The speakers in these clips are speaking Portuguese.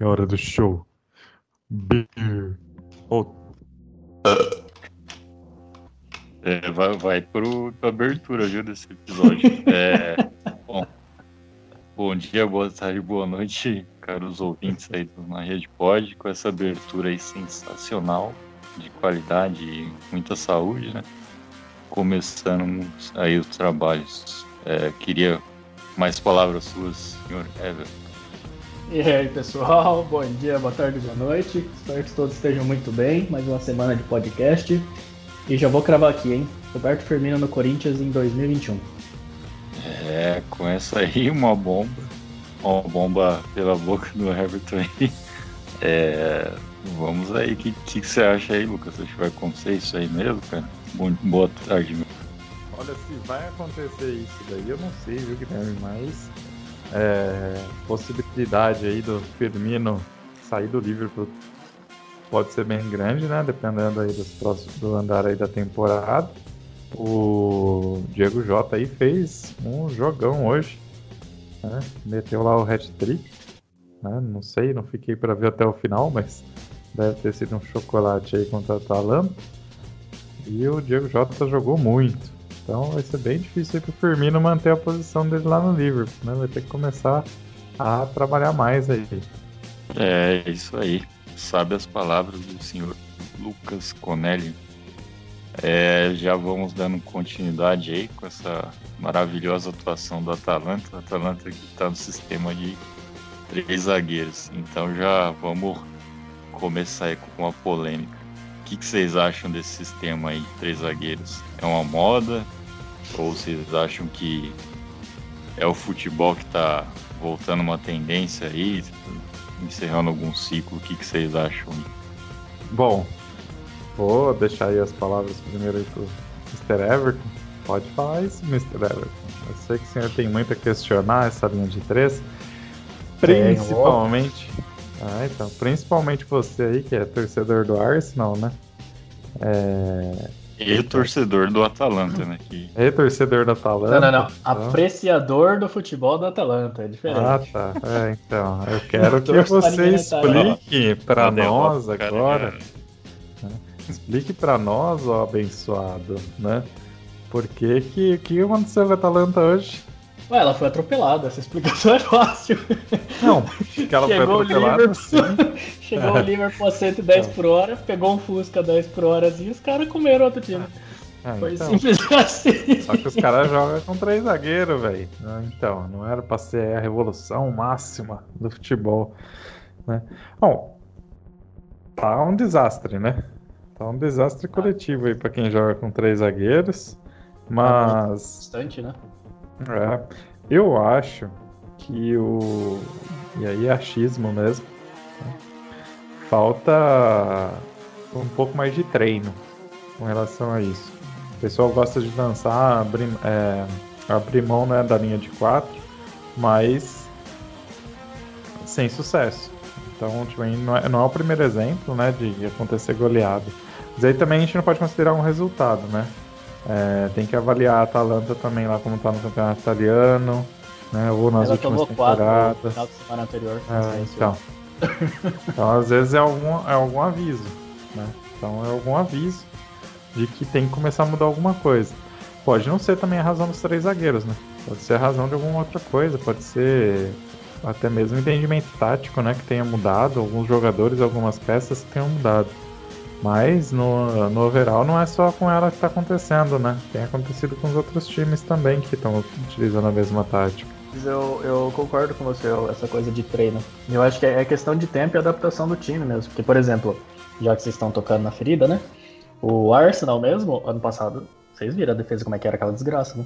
É hora do show. Beer. Oh. É, vai, vai pro, pra abertura, viu, desse episódio. É, bom, bom dia, boa tarde, boa noite, caros ouvintes aí na Rede Pod, com essa abertura aí sensacional, de qualidade e muita saúde, né? Começando aí os trabalhos. É, queria mais palavras suas, senhor Everton. E aí, pessoal, bom dia, boa tarde, boa noite. Espero que todos estejam muito bem. Mais uma semana de podcast. E já vou cravar aqui, hein? Roberto Firmino no Corinthians em 2021. É, com essa aí, uma bomba. Uma bomba pela boca do Everton aí. É, vamos aí, o que, que, você acha aí, Lucas? Você vai acontecer isso aí mesmo, cara? Boa tarde, meu. Olha, se vai acontecer isso daí, eu não sei, viu, Guilherme, mas é, possibilidade aí do Firmino sair do Liverpool pode ser bem grande, né? Dependendo aí dos próximos, do andar aí da temporada. O Diego Jota aí fez um jogão hoje, né? Meteu lá o hat-trick, né? Não sei, não fiquei para ver até o final, mas deve ter sido um chocolate aí contra a Atalanta. E o Diego Jota jogou muito. Então vai ser bem difícil para o Firmino manter a posição dele lá no Liverpool, né? Vai ter que começar a trabalhar mais aí. É, isso aí. Sabe as palavras do senhor Lucas Conelli. É, já vamos dando continuidade aí com essa maravilhosa atuação do Atalanta. O Atalanta que está no sistema de três zagueiros. Então já vamos começar aí com uma polêmica. O que, que vocês acham desse sistema aí três zagueiros? É uma moda? Ou vocês acham que é o futebol que está voltando uma tendência aí, encerrando algum ciclo? O que, que vocês acham? Bom, vou deixar aí as palavras primeiro aí pro Mr. Everton. Pode falar isso, Mr. Everton. Eu sei que o senhor tem muito a questionar essa linha de três. Principalmente. Ah, então, principalmente você aí, que é torcedor do Arsenal, né? É, e torcedor do Atalanta, né? Que... E torcedor do Atalanta. Não, não, não. Então... Apreciador do futebol do Atalanta, é diferente. Ah, tá. É, então, eu quero que você explique para nós agora. Né? Explique para nós, ó abençoado, né? Por que que, que aconteceu com a Atalanta hoje? Ué, ela foi atropelada, essa explicação é fácil. Não, que ela Chegou foi atropelada, sim. Chegou o Liverpool a 110 por hora, pegou um Fusca 10 por hora e os caras comeram outro time. É, foi então, simples assim. Só que os caras jogam com três zagueiros, velho. Então, não era pra ser a revolução máxima do futebol. Né? Bom, tá um desastre, né? Tá um desastre coletivo aí pra quem joga com três zagueiros. Mas. Bastante, né? É, eu acho que o. E aí é achismo mesmo. Né? Falta um pouco mais de treino com relação a isso. O pessoal gosta de lançar, abrir, é, abrir mão né, da linha de 4, mas sem sucesso. Então, tipo, não, é, não é o primeiro exemplo né, de acontecer goleado. Mas aí também a gente não pode considerar um resultado, né? É, tem que avaliar a Atalanta também lá como tá no campeonato italiano, né? Ou nas Ela últimas temporadas. Quatro, semana anterior. É, então. então, às vezes é algum, é algum aviso, né? Então é algum aviso de que tem que começar a mudar alguma coisa. Pode não ser também a razão dos três zagueiros, né? Pode ser a razão de alguma outra coisa, pode ser até mesmo entendimento tático, né? Que tenha mudado, alguns jogadores, algumas peças que tenham mudado. Mas no, no overall não é só com ela que está acontecendo, né? Tem acontecido com os outros times também que estão utilizando a mesma tática. Eu, eu concordo com você, essa coisa de treino. Eu acho que é questão de tempo e adaptação do time mesmo. Porque, por exemplo, já que vocês estão tocando na ferida, né? O Arsenal mesmo, ano passado, vocês viram a defesa como é que era aquela desgraça, né?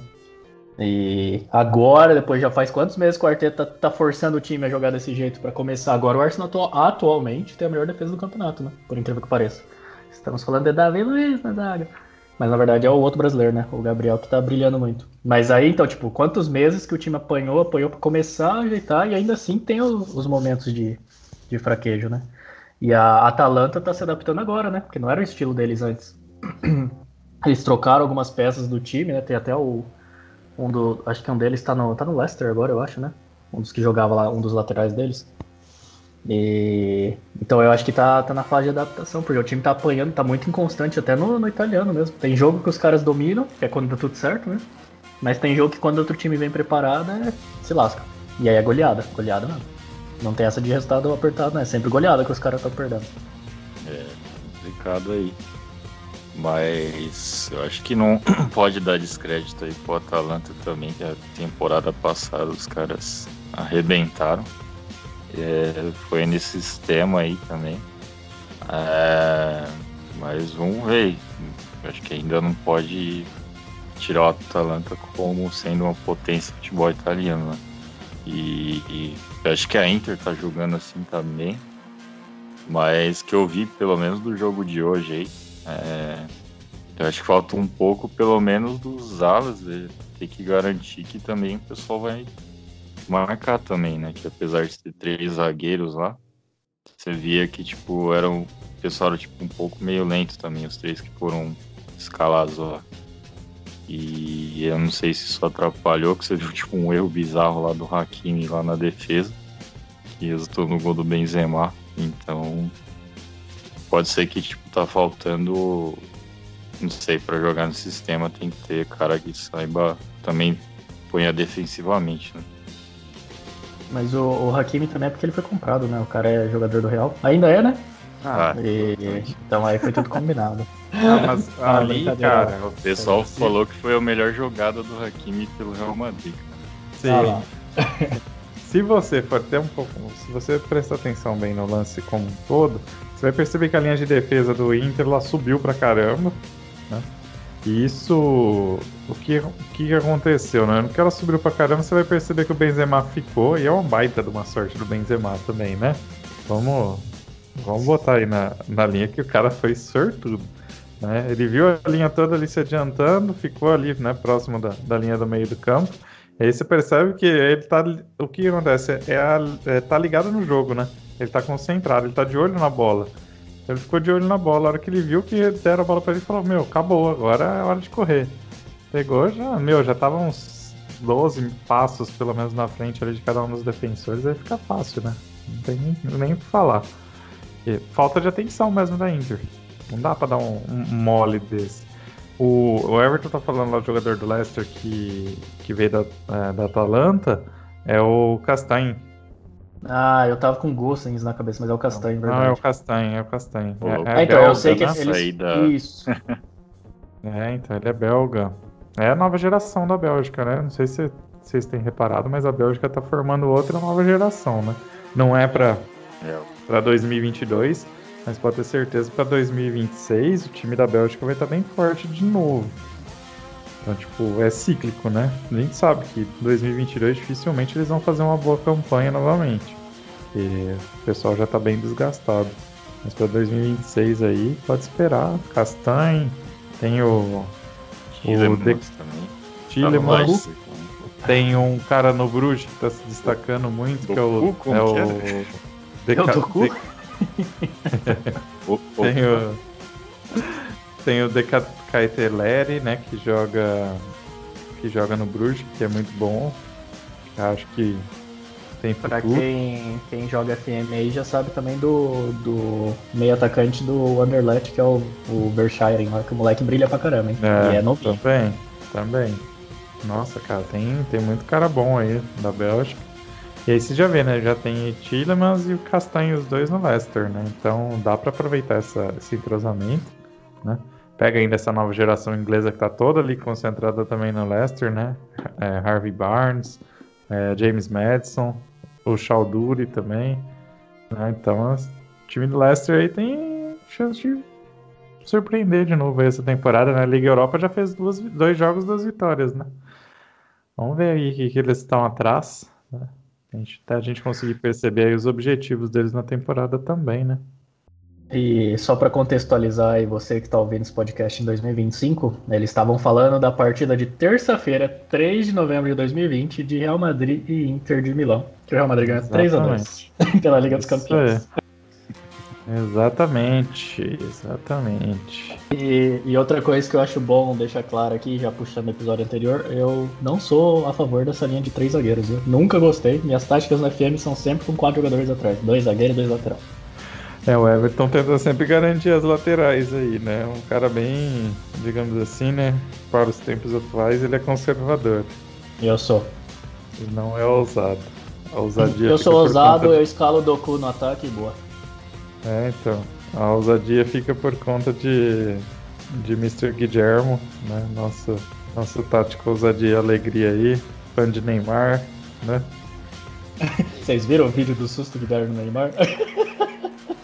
E agora, depois já faz quantos meses que o Arteta tá, forçando o time a jogar desse jeito para começar? Agora o Arsenal atualmente tem a melhor defesa do campeonato, né? Por incrível que pareça. Estamos falando de Davi Luiz na zaga. Mas na verdade é o outro brasileiro, né? O Gabriel que tá brilhando muito. Mas aí, então, tipo, quantos meses que o time apanhou, apanhou pra começar a ajeitar e ainda assim tem os, os momentos de, de fraquejo, né? E a Atalanta tá se adaptando agora, né? Porque não era o estilo deles antes. Eles trocaram algumas peças do time, né? Tem até o. Um do. Acho que um deles tá no, tá no Leicester agora, eu acho, né? Um dos que jogava lá, um dos laterais deles. E... Então eu acho que tá, tá na fase de adaptação, porque o time tá apanhando, tá muito inconstante, até no, no italiano mesmo. Tem jogo que os caras dominam, que é quando tá tudo certo, né? Mas tem jogo que quando outro time vem preparado, é... se lasca. E aí é goleada, goleada mesmo. Não tem essa de resultado apertado, né? É sempre goleada que os caras estão perdendo. É, complicado aí. Mas eu acho que não pode dar descrédito aí pro Atalanta também, que a temporada passada os caras arrebentaram. É, foi nesse sistema aí também. É, mas vamos ver. Acho que ainda não pode tirar o Atalanta como sendo uma potência de futebol italiano. Né? E, e acho que a Inter tá jogando assim também. Mas que eu vi, pelo menos do jogo de hoje aí, é, eu acho que falta um pouco, pelo menos, dos alas. Né? Tem que garantir que também o pessoal vai marcar também, né? Que apesar de ter três zagueiros lá, você via que, tipo, eram. O pessoal era tipo, um pouco meio lento também, os três que foram escalados lá. E eu não sei se isso atrapalhou, que você viu tipo um erro bizarro lá do Hakimi lá na defesa, que resultou no gol do Benzema. Então pode ser que tipo tá faltando, não sei, para jogar no sistema tem que ter cara que saiba também ponha defensivamente, né? Mas o, o Hakimi também é porque ele foi comprado, né? O cara é jogador do Real. Ainda é, né? Ah, e, então aí foi tudo combinado. Ah, mas ali, cara, o pessoal falou que foi a melhor jogada do Hakimi pelo Real Madrid. Sim. Ah, se você for até um pouco, se você prestar atenção bem no lance como um todo, você vai perceber que a linha de defesa do Inter lá subiu pra caramba, né? Isso, o que, o que aconteceu, né? No que ela subiu pra caramba, você vai perceber que o Benzema ficou, e é uma baita de uma sorte do Benzema também, né? Vamos, vamos botar aí na, na linha que o cara foi sortudo. Né? Ele viu a linha toda ali se adiantando, ficou ali né, próximo da, da linha do meio do campo. E aí você percebe que ele tá. O que acontece? É, a, é tá ligado no jogo, né? Ele tá concentrado, ele tá de olho na bola. Ele ficou de olho na bola. A hora que ele viu que deram a bola para ele, falou: Meu, acabou, agora é hora de correr. Pegou já, meu, já tava uns 12 passos pelo menos na frente ali de cada um dos defensores. Aí fica fácil, né? Não tem nem, o que falar. E falta de atenção mesmo da Inter. Não dá pra dar um, um mole desse. O, o, Everton tá falando lá, o jogador do Leicester que, que veio da, é, da Atalanta, é o Castanho. Ah, eu tava com Gossens na cabeça, mas é o Castanho, verdade. Não, é o Castanho, é o Castanho. É, é, é então, belga, eu sei que eles... Da... Isso. é, então, ele é belga. É a nova geração da Bélgica, né? Não sei se vocês têm reparado, mas a Bélgica tá formando outra nova geração, né? Não é pra, é. pra 2022, mas pode ter certeza que para 2026 o time da Bélgica vai estar bem forte de novo. Então, tipo, é cíclico, né? A gente sabe que 2022 dificilmente eles vão fazer uma boa campanha novamente. Porque o pessoal já está bem desgastado. Mas para 2026 aí, pode esperar. Castanhe, tem o. Tillemans o de... também. Tillemans. Tem um cara no Bruges que está se destacando muito, do que é o. Cu, é o... Deca... É o tem o. Tem o Decathlon, né? Que joga. Que joga no Bruges, que é muito bom. Acho que tem futuro. Pra quem, quem joga FM aí já sabe também do, do meio atacante do Anderlecht, que é o, o Verschiren, que o moleque brilha pra caramba, hein? É, e é novinho. Também, também. Nossa, cara, tem, tem muito cara bom aí da Bélgica. E aí você já vê, né? Já tem Tillemans e o Castanho, os dois no Leicester, né? Então dá para aproveitar essa, esse entrosamento, né? Pega ainda essa nova geração inglesa que tá toda ali concentrada também no Leicester, né? É, Harvey Barnes, é, James Madison, o Chalduri também. Né? Então o time do Leicester aí tem chance de surpreender de novo essa temporada, né? A Liga Europa já fez duas, dois jogos, duas vitórias, né? Vamos ver aí o que, que eles estão atrás, né? A gente, até a gente conseguir perceber os objetivos deles na temporada também, né? E só para contextualizar aí você que está ouvindo esse podcast em 2025, eles estavam falando da partida de terça-feira, 3 de novembro de 2020, de Real Madrid e Inter de Milão. Que o Real Madrid ganhou 3 a 2 pela Liga dos Campeões. Exatamente, exatamente. E, e, outra coisa que eu acho bom deixar claro aqui, já puxando o episódio anterior, eu não sou a favor dessa linha de três zagueiros, viu? Nunca gostei. Minhas táticas na FM são sempre com quatro jogadores atrás, dois zagueiros e dois laterais. É, o Everton tenta sempre garantir as laterais aí, né? Um cara bem, digamos assim, né? Para os tempos atuais, ele é conservador. Eu sou. Ele não é ousado. A ousadia eu sou ousado, eu escalo o Doku no ataque e boa. É, então. A ousadia fica por conta de, de Mr. Guillermo, né? Nossa, nossa tática ousadia e alegria aí. Fã de Neymar, né? Vocês viram o vídeo do susto que deram no Neymar?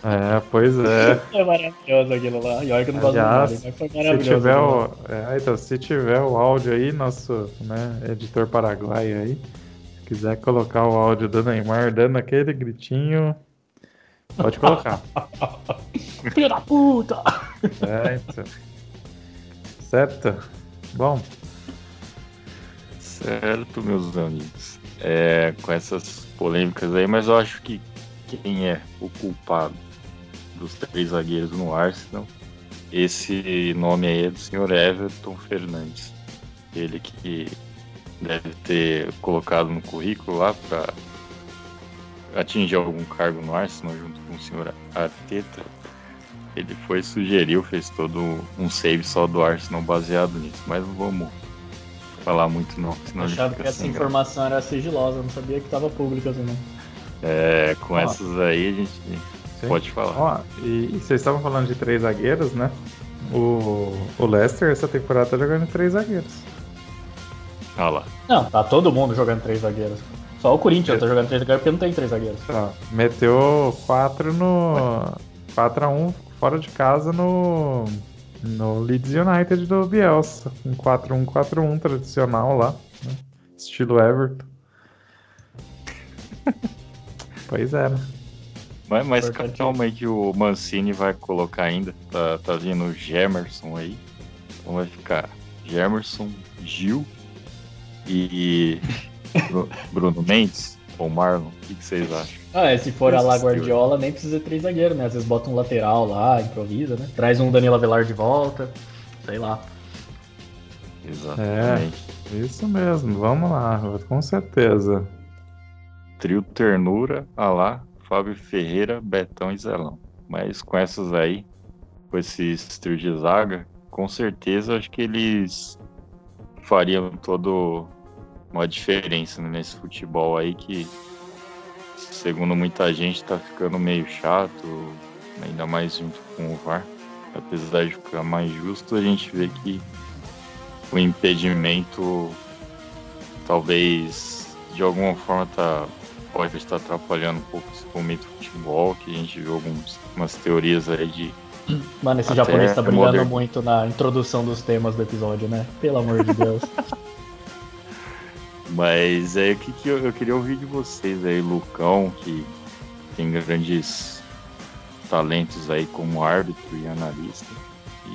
É, pois é. É maravilhoso aquilo lá. E olha que não gosto Aliás, mas foi maravilhoso. Se tiver, o, é, então, se tiver o áudio aí, nosso né, editor paraguaio aí, se quiser colocar o áudio do Neymar dando aquele gritinho, pode colocar. Filho da puta! É, então. Certo? Bom. Certo, meus amigos. É, com essas polêmicas aí, mas eu acho que quem é o culpado dos três zagueiros no Arsenal. Esse nome aí é do senhor Everton Fernandes. Ele que deve ter colocado no currículo lá para atingir algum cargo no Arsenal junto com o senhor Arteta. Ele foi, sugeriu, fez todo um save só do Arsenal baseado nisso, mas não vamos falar muito não. Senão Achava que essa informação era sigilosa, não sabia que estava pública não. É, com ah. essas aí a gente Sim. Pode falar. Ó, e, e, vocês estavam falando de três zagueiros, né? O, o Leicester essa temporada tá jogando três zagueiros. Ah lá. Não, tá todo mundo jogando três zagueiros. Só o Corinthians é. tá jogando três zagueiros porque não tem três zagueiros. Tá. Meteu 4 no. 4x1 fora de casa no. No Leeds United do Bielsa. Um 4-1-4-1 tradicional lá. Né? Estilo Everton. pois é, né? Mas, mas calma aí que o Mancini vai colocar ainda. Tá, tá vindo o Gemerson aí. Então vai ficar Gemerson, Gil e Bruno Mendes ou Marlon. O que, que vocês acham? Ah, é, se for a lá Guardiola, nem precisa de três zagueiros, né? Às vezes bota um lateral lá, improvisa, né? Traz um Danilo Avelar de volta, sei lá. Exatamente. É, isso mesmo, vamos lá, com certeza. Trio Ternura, a lá, Fábio Ferreira, Betão e Zelão. Mas com essas aí, com esses trio de zaga, com certeza acho que eles fariam todo uma diferença né, nesse futebol aí que, segundo muita gente, tá ficando meio chato, ainda mais junto com o VAR. Apesar de ficar mais justo, a gente vê que o impedimento talvez de alguma forma tá pode estar atrapalhando um pouco esse momento do futebol, que a gente viu algumas teorias aí de. Mano, esse japonês tá brigando modern... muito na introdução dos temas do episódio, né? Pelo amor de Deus. Mas é o que, que eu, eu, queria ouvir de vocês aí, Lucão, que tem grandes talentos aí como árbitro e analista.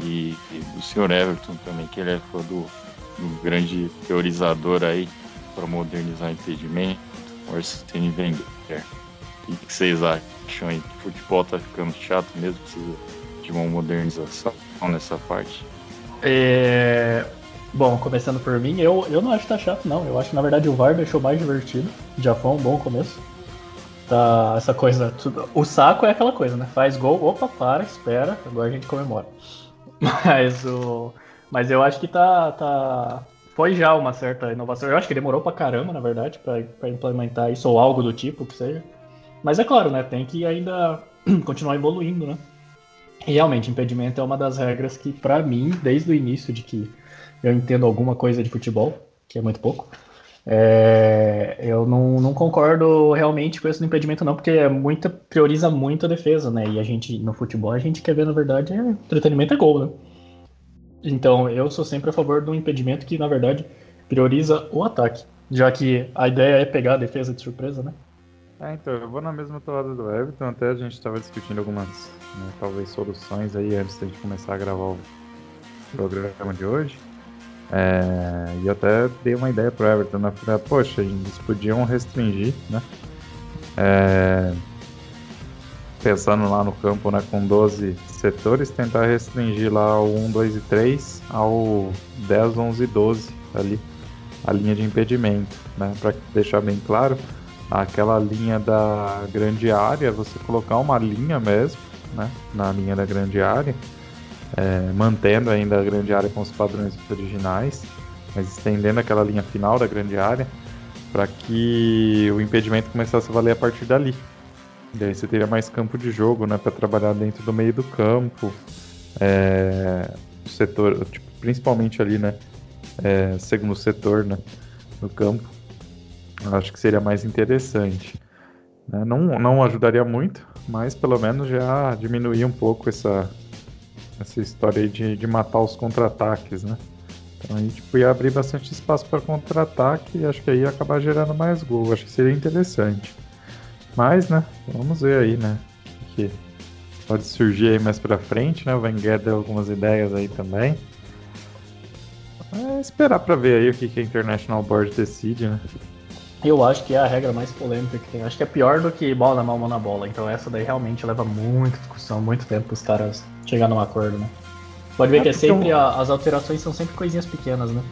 E, e o senhor Everton também, que ele é fã do, do grande teorizador aí para modernizar o impedimento o Arsene Wenger. O que vocês acham aí? O futebol tá ficando chato mesmo, precisa de uma modernização nessa parte? É... Bom, começando por mim, eu, eu não acho que tá chato, não. Eu acho que na verdade o VAR deixou mais divertido. Já foi um bom começo. Tá, essa coisa. Tudo... O saco é aquela coisa, né? Faz gol, opa, para, espera, agora a gente comemora. Mas o. Mas eu acho que tá, tá, foi já uma certa inovação. Eu acho que demorou pra caramba, na verdade, para implementar isso ou algo do tipo que seja. Mas é claro, né? Tem que ainda continuar evoluindo, né? E realmente, impedimento é uma das regras que, para mim, desde o início de que eu entendo alguma coisa de futebol, que é muito pouco, é, eu não, não, concordo realmente com esse impedimento, não, porque é muita, prioriza muito a defesa, né? E a gente, no futebol, a gente quer ver, na verdade, é, entretenimento é gol, né? Então, eu sou sempre a favor do impedimento que, na verdade, prioriza o ataque. Já que a ideia é pegar a defesa de surpresa, né? É, então, eu vou na mesma toada do Everton, até a gente estava discutindo algumas, né, talvez, soluções aí antes da gente começar a gravar o programa de hoje. É, e eu até dei uma ideia pro Everton, né? Falei, poxa, eles podiam restringir, né? É, pensando lá no campo né, com 12 setores, tentar restringir lá o 1, 2 e 3 ao 10, 11 e 12 ali, a linha de impedimento, né, para deixar bem claro, aquela linha da grande área, você colocar uma linha mesmo, né, na linha da grande área, é, mantendo ainda a grande área com os padrões originais, mas estendendo aquela linha final da grande área, para que o impedimento começasse a valer a partir dali. E aí você teria mais campo de jogo, né, para trabalhar dentro do meio do campo, é, setor, tipo, principalmente ali, né, é, segundo setor, né, do campo. Eu acho que seria mais interessante. Né? Não, não ajudaria muito, mas pelo menos já diminuir um pouco essa, essa história aí de, de matar os contra-ataques, né? Então aí tipo, ia abrir bastante espaço para contra-ataque e acho que aí ia acabar gerando mais gol. Acho que seria interessante. Mas, né, vamos ver aí, né? Que pode surgir aí mais pra frente, né? O Wenger deu algumas ideias aí também. É esperar pra ver aí o que, que a International Board decide, né? Eu acho que é a regra mais polêmica que tem. Acho que é pior do que bola na mão, mão na bola. Então essa daí realmente leva muita discussão, muito tempo para os caras chegar num acordo, né? Pode ver é que é sempre eu... as alterações são sempre coisinhas pequenas, né?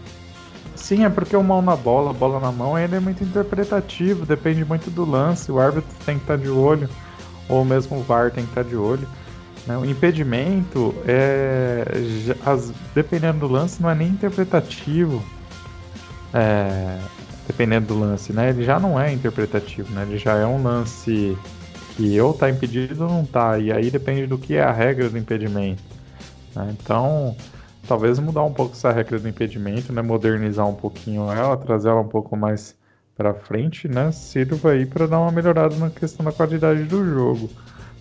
Sim, é porque o mão na bola, bola na mão, ainda é muito interpretativo, depende muito do lance. O árbitro tem que estar de olho, ou mesmo o VAR tem que estar de olho. Né? O impedimento, é, as, dependendo do lance, não é nem interpretativo. É, dependendo do lance, né? Ele já não é interpretativo, né? Ele já é um lance que ou tá impedido ou não tá. E aí depende do que é a regra do impedimento. Né? Então, talvez mudar um pouco essa regra do impedimento, né? Modernizar um pouquinho ela, trazer ela um pouco mais para frente, né? Sirva aí para dar uma melhorada na questão da qualidade do jogo.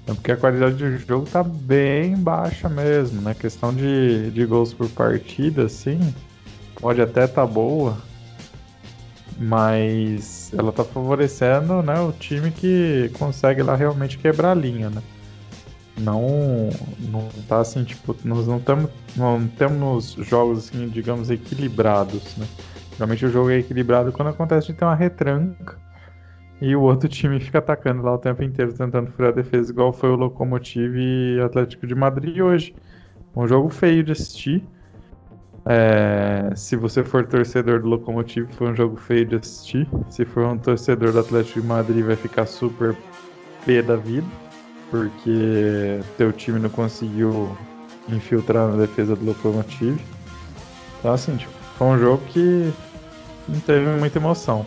Né? Porque a qualidade do jogo tá bem baixa mesmo, né? questão de, de gols por partida, assim, pode até tá boa, mas ela tá favorecendo, né, o time que consegue lá realmente quebrar a linha, né? Não, não tá assim, tipo, nós não temos não temos jogos assim, digamos, equilibrados, né? Geralmente o jogo é equilibrado quando acontece de ter uma retranca e o outro time fica atacando lá o tempo inteiro, tentando furar a defesa, igual foi o Locomotive e Atlético de Madrid hoje. Um jogo feio de assistir é, se você for torcedor do Locomotive, foi um jogo feio de assistir. Se for um torcedor do Atlético de Madrid, vai ficar super pé da vida, porque teu time não conseguiu infiltrar na defesa do Locomotive. Então, assim, tipo, foi um jogo que não teve muita emoção.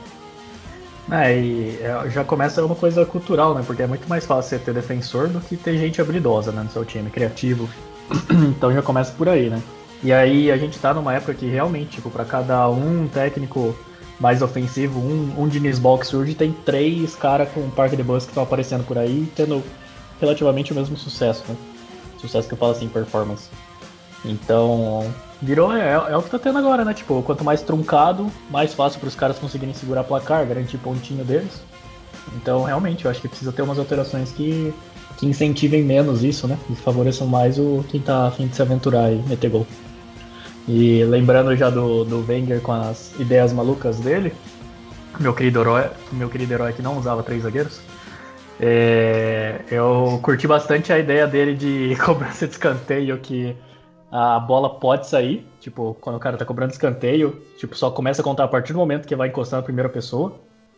É, e é, já começa uma coisa cultural, né? Porque é muito mais fácil você ter defensor do que ter gente habilidosa né, no seu time, criativo. então já começa por aí, né? E aí a gente tá numa época que realmente, tipo, para cada um técnico mais ofensivo, um, um Diniz que surge, tem três caras com um parque de que estão aparecendo por aí, tendo relativamente o mesmo sucesso, né? Sucesso que eu falo assim, performance. Então, virou, é, é o que tá tendo agora, né? Tipo, quanto mais truncado, mais fácil para os caras conseguirem segurar placar, garantir pontinho deles. Então, realmente, eu acho que precisa ter umas alterações que, que incentivem menos isso, né? E favoreçam mais o quem tá afim de se aventurar e meter gol. E lembrando já do, do Wenger com as ideias malucas dele, meu querido herói, meu querido herói que não usava três zagueiros, é, eu curti bastante a ideia dele de cobrança de escanteio que a bola pode sair, tipo, quando o cara tá cobrando escanteio, tipo, só começa a contar a partir do momento que vai encostar na primeira pessoa.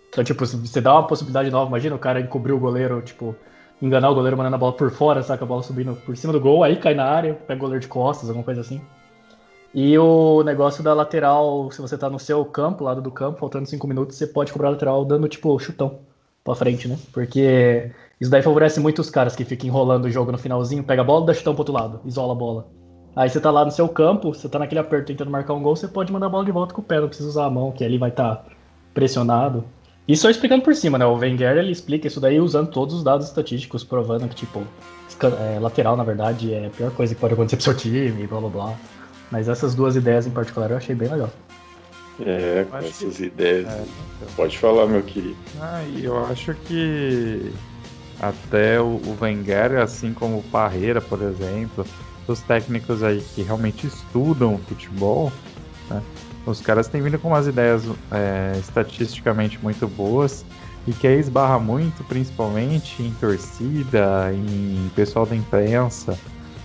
Então, tipo, você dá uma possibilidade nova, imagina o cara encobrir o goleiro, tipo, enganar o goleiro mandando a bola por fora, saca a bola subindo por cima do gol, aí cai na área, pega o goleiro de costas, alguma coisa assim. E o negócio da lateral, se você tá no seu campo, lado do campo, faltando 5 minutos, você pode cobrar a lateral dando, tipo, chutão pra frente, né? Porque isso daí favorece muito os caras que ficam enrolando o jogo no finalzinho, pega a bola, dá chutão pro outro lado, isola a bola. Aí você tá lá no seu campo, você tá naquele aperto tentando marcar um gol, você pode mandar a bola de volta com o pé, não precisa usar a mão, que ali vai estar tá pressionado. Isso só explicando por cima, né? O Wenger ele explica isso daí usando todos os dados estatísticos, provando que, tipo, é, lateral, na verdade, é a pior coisa que pode acontecer pro seu time, blá blá blá. Mas essas duas ideias em particular eu achei bem legal. É, com essas que... ideias. É, então. Pode falar, meu querido. Ah, e eu acho que até o, o Wenger, assim como o Parreira, por exemplo, os técnicos aí que realmente estudam o futebol, né, os caras têm vindo com umas ideias é, estatisticamente muito boas e que aí esbarra muito, principalmente em torcida, em pessoal da imprensa,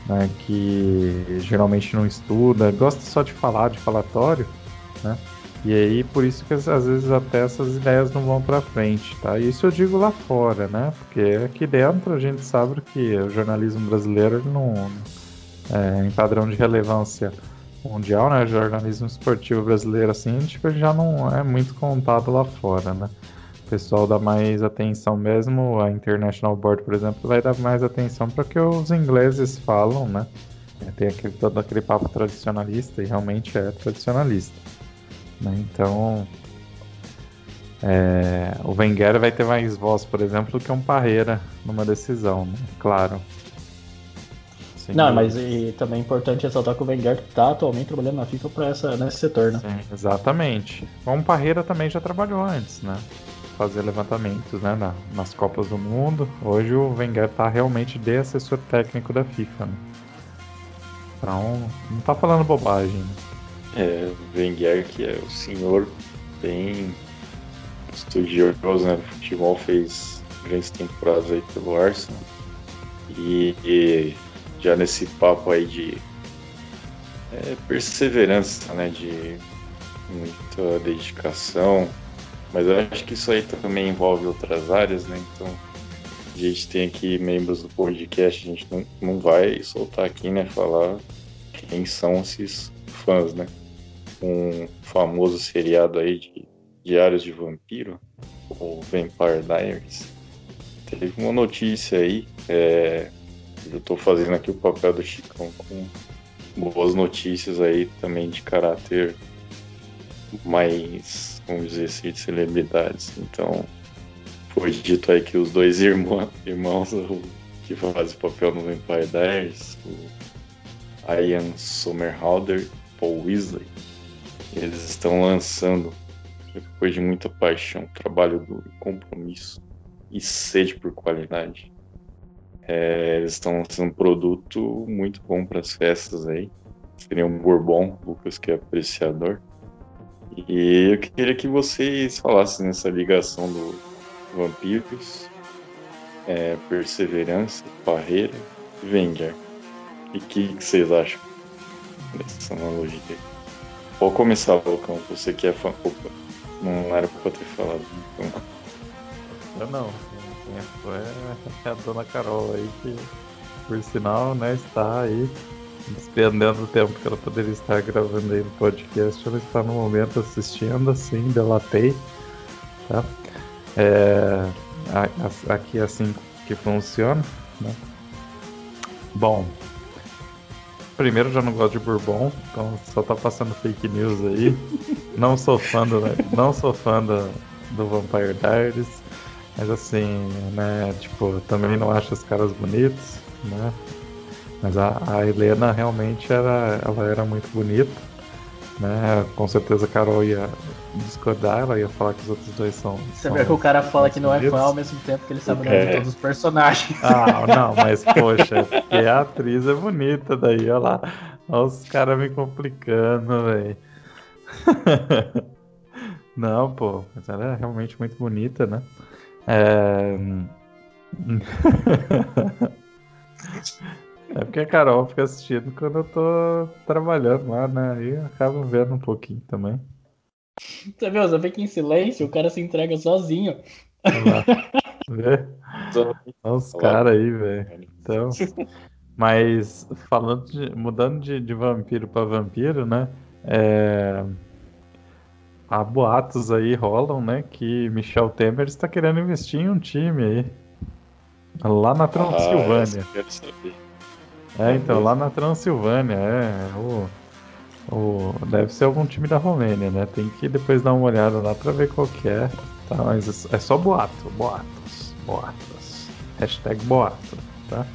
né, que geralmente não estuda, gosta só de falar, de falatório, né? E aí por isso que às vezes até essas ideias não vão para frente, tá? Isso eu digo lá fora, né? Porque aqui dentro a gente sabe que o jornalismo brasileiro não é, em padrão de relevância mundial, né? O jornalismo esportivo brasileiro assim, tipo, já não é muito contado lá fora, né? O pessoal dá mais atenção mesmo, a International Board, por exemplo, vai dar mais atenção para que os ingleses falam, né? Tem aquele, todo aquele papo tradicionalista e realmente é tradicionalista. Né? Então, é, o Wenger vai ter mais voz, por exemplo, do que um Parreira numa decisão, né? claro. Sim, Não, mas e também é importante ressaltar que o Wenger está atualmente trabalhando na FIFA para essa nesse setor, né? Sim, exatamente. O Parreira também já trabalhou antes, né? Fazer levantamentos né, na, nas Copas do Mundo. Hoje o Wenger está realmente de assessor técnico da FIFA. Né? Então, não está falando bobagem. Né? É, Wenger, que é o senhor bem estudioso né, do futebol, fez grandes temporadas aí pelo Arsenal. E, e já nesse papo aí de é, perseverança, né, de muita dedicação, mas eu acho que isso aí também envolve outras áreas, né? Então a gente tem aqui membros do podcast, a gente não, não vai soltar aqui, né, falar quem são esses fãs, né? Um famoso seriado aí de Diários de Vampiro, o Vampire Diaries, teve uma notícia aí, é, eu estou fazendo aqui o papel do Chicão com boas notícias aí também de caráter mais, vamos dizer assim, de celebridades. Então, foi dito aí que os dois irmãos, irmãos que fazem papel no Vampire Diaries, o Ian Somerhalder e Paul Weasley, eles estão lançando, depois de muita paixão, trabalho duro, compromisso e sede por qualidade. É, eles estão lançando um produto muito bom para as festas aí. Seria um Bourbon, Lucas que é apreciador. E eu queria que vocês falassem nessa ligação do Vampiros, é, Perseverança, Parreira e Wenger. E o que, que vocês acham dessa analogia aí? Pode começar, Vulcão. Você que é fã. Opa, não era pra ter falado. Então. Eu não. É a dona Carol aí que, por sinal, né, está aí despendendo o tempo que ela poderia estar gravando aí no podcast. Ela está no momento assistindo, assim, delatei. Tá? É, aqui é assim que funciona. Né? Bom, primeiro já não gosto de Bourbon, então só tá passando fake news aí. não sou fã do, não sou fã do, do Vampire Diaries, mas assim, né, tipo, também não acho os caras bonitos, né? Mas a, a Helena realmente era, ela era muito bonita, né? Com certeza a Carol ia discordar, ela ia falar que os outros dois são. Você vê que o cara fala que não é fã ao mesmo tempo que ele sabe o nome de é. todos os personagens. Ah, não, mas poxa, porque a atriz é bonita daí, olha lá. Olha os caras me complicando, velho. Não, pô, mas ela é realmente muito bonita, né? É... é porque a Carol fica assistindo quando eu tô trabalhando lá, né? Aí eu acabo vendo um pouquinho também. Você viu, você fica em silêncio, o cara se entrega sozinho. Vê? Olha os caras aí, velho. Então, mas falando de, mudando de, de vampiro para vampiro, né? É, há boatos aí rolam, né? Que Michel Temer está querendo investir em um time aí. Lá na Transilvânia. Ah, é, então, lá na Transilvânia, é. O, o, deve ser algum time da Romênia, né? Tem que depois dar uma olhada lá pra ver qual que é. Tá, mas é só boato, boatos, boatos. Hashtag boato, tá?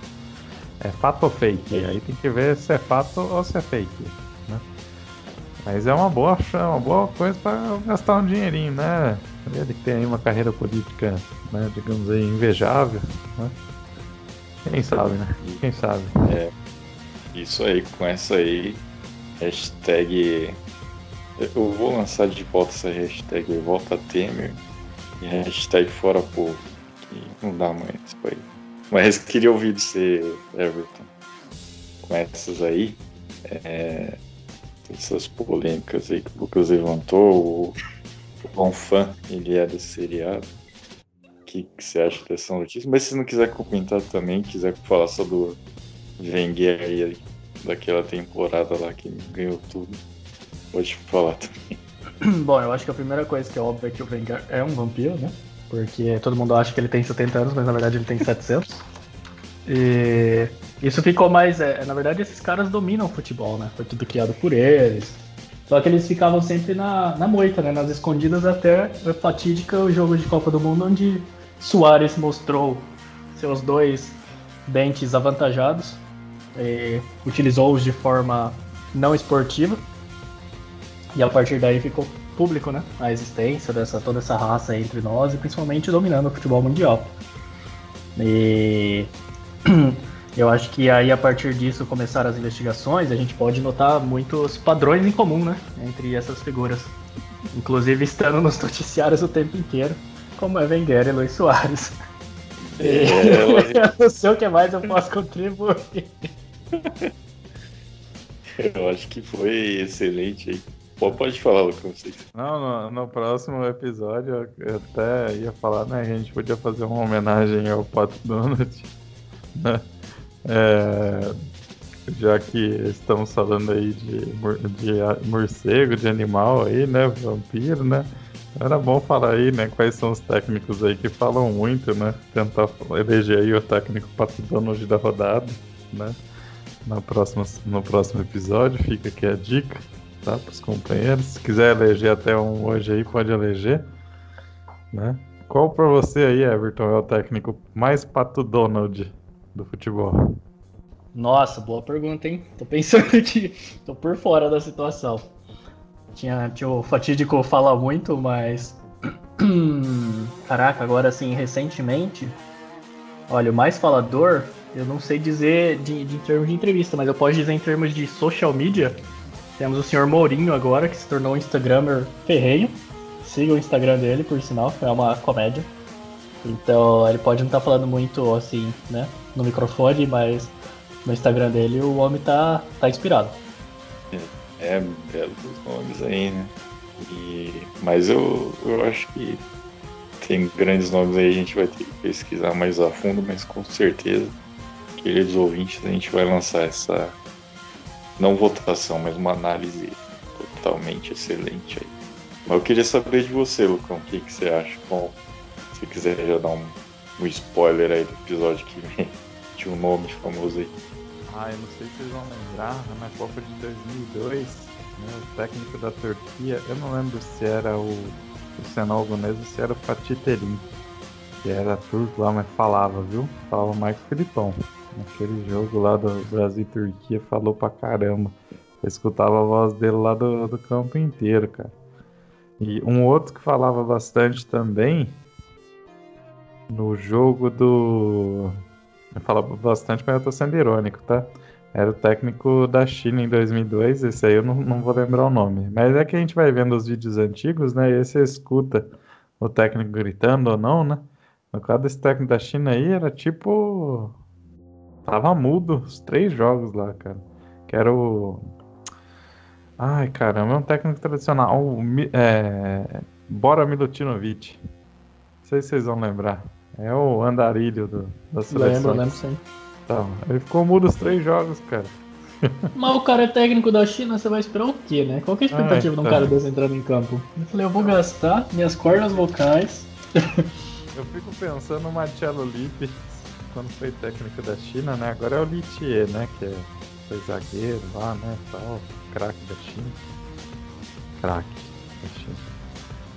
É fato ou fake? Aí tem que ver se é fato ou se é fake. Né? Mas é uma boa, é uma boa coisa para gastar um dinheirinho, né? Ele que tem aí uma carreira política, né, digamos aí, invejável, né? Quem sabe, né? Quem sabe. É, isso aí, com essa aí, Hashtag. Eu vou lançar de volta essa hashtag Volta Temer. E hashtag fora povo. Que não dá mais isso. Mas queria ouvir de você, Everton. Com essas aí. É, essas polêmicas aí que o Lucas levantou. O Ron Fã, ele é desse seriado. O que, que você acha dessa notícia? Mas se não quiser comentar também, quiser falar sobre o Wenger aí, daquela temporada lá que ganhou tudo, pode falar também. Bom, eu acho que a primeira coisa que é óbvia é que o Wenger é um vampiro, né? Porque todo mundo acha que ele tem 70 anos, mas na verdade ele tem 700. E isso ficou mais. É, na verdade, esses caras dominam o futebol, né? Foi tudo criado por eles. Só que eles ficavam sempre na, na moita, né? Nas escondidas até a fatídica o jogo de Copa do Mundo, onde Soares mostrou seus dois dentes avantajados, utilizou-os de forma não esportiva, e a partir daí ficou público, né? A existência dessa toda essa raça entre nós e principalmente dominando o futebol mundial. E eu acho que aí a partir disso começaram as investigações, a gente pode notar muitos padrões em comum, né? Entre essas figuras. Inclusive estando nos noticiários o tempo inteiro, como é Wenger e Luiz Soares. É, eu não sei o que mais eu posso contribuir. Eu acho que foi excelente aí. Pode falar, Lucas. Não, no, no, próximo episódio eu até ia falar, né? A gente podia fazer uma homenagem ao Pato Donald, né? É, já que estamos falando aí de, de morcego, de animal aí, né? Vampiro, né? Era bom falar aí, né? Quais são os técnicos aí que falam muito, né? Tentar eleger aí o técnico Pato Donald da rodada, né? Na próxima, no próximo episódio, fica aqui a dica tá? Para os companheiros. Se quiser eleger até um hoje aí, pode eleger. Né? Qual para você aí, Everton, é o técnico mais pato Donald do futebol? Nossa, boa pergunta, hein? Tô pensando aqui, tô por fora da situação. Tinha, tinha o fatídico fala muito, mas. Caraca, agora assim, recentemente. Olha, o mais falador, eu não sei dizer de, de, em termos de entrevista, mas eu posso dizer em termos de social media. Temos o senhor Mourinho agora, que se tornou um Instagrammer ferreiro. Siga o Instagram dele, por sinal, é uma comédia. Então ele pode não estar tá falando muito assim, né, no microfone, mas no Instagram dele o homem tá, tá inspirado. É, é belos nomes aí, né? E, mas eu, eu acho que tem grandes nomes aí, a gente vai ter que pesquisar mais a fundo, mas com certeza, queridos ouvintes, a gente vai lançar essa não votação, mas uma análise totalmente excelente aí. Mas eu queria saber de você, Lucão, o que, que você acha? Bom, se quiser já dar um, um spoiler aí do episódio que vem, de um nome famoso aí. Ah, eu não sei se vocês vão lembrar, na Copa de 2002, né, o técnico da Turquia, eu não lembro se era o, o Gonês ou se era o Fatih Terim, que era turco lá, mas falava, viu? Falava mais que Filipão. Naquele jogo lá do Brasil e Turquia falou pra caramba. Eu escutava a voz dele lá do, do campo inteiro, cara. E um outro que falava bastante também no jogo do. Eu falava bastante, mas eu tô sendo irônico, tá? Era o técnico da China em 2002, esse aí eu não, não vou lembrar o nome. Mas é que a gente vai vendo os vídeos antigos, né? E aí você escuta o técnico gritando ou não, né? No caso desse técnico da China aí, era tipo Tava mudo os três jogos lá, cara. Que era o. Ai, caramba, é um técnico tradicional. O, é... Bora Milutinovic. Não sei se vocês vão lembrar. É o andarilho do, da seleção. Lembro, lembro sim. Então, ele ficou mudo os três jogos, cara. Mas o cara é técnico da China, você vai esperar o quê, né? Qual que é a expectativa ah, então. de um cara desse entrando em campo? Eu falei, eu vou gastar minhas cordas vocais. eu fico pensando no Marcelo Lippe quando foi técnico da China, né? Agora é o Litier, né? Que é, foi zagueiro lá, né? Tal, craque da China. Craque da China.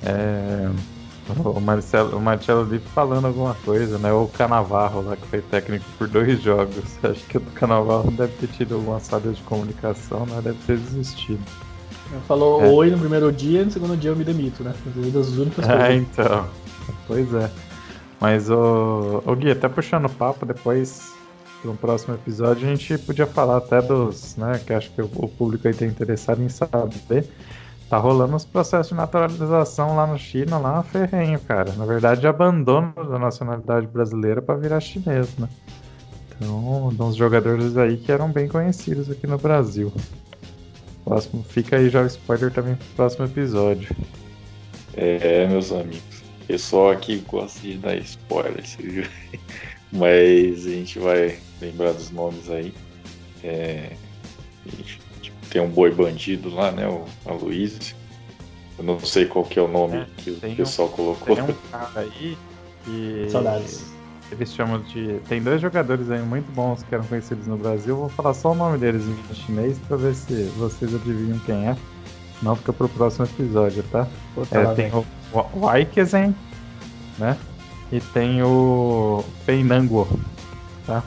É, o Marcelo, o Marcelo Lippe falando alguma coisa, né? Ou o Canavarro lá, que foi técnico por dois jogos. Acho que o Canavarro deve ter tido alguma falha de comunicação, né? Deve ter desistido. Falou é. oi no primeiro dia, no segundo dia eu me demito, né? Das únicas coisas. É, então. Pois é. Mas o, o Gui, até puxando o papo, depois para próximo episódio a gente podia falar até dos, né, que acho que o, público aí tem interessado em saber, tá rolando os processos de naturalização lá no China, lá ferrenho, cara. Na verdade, abandono da nacionalidade brasileira para virar chinês, né? Então, uns jogadores aí que eram bem conhecidos aqui no Brasil. Próximo, fica aí já o spoiler também pro próximo episódio. É, meus amigos. Pessoal aqui gosta de dar spoiler, mas a gente vai lembrar dos nomes aí. É, tipo, tem um boi bandido lá, né? O Aloysio. Eu não sei qual que é o nome é, que o pessoal um, colocou. Tem um cara aí que. Saudades. Eles chamam de. Tem dois jogadores aí muito bons que eram conhecidos no Brasil. Vou falar só o nome deles em chinês pra ver se vocês adivinham quem é. Não fica pro próximo episódio, tá? É, tem o, o Aikesen, né? E tem o Feinango, tá?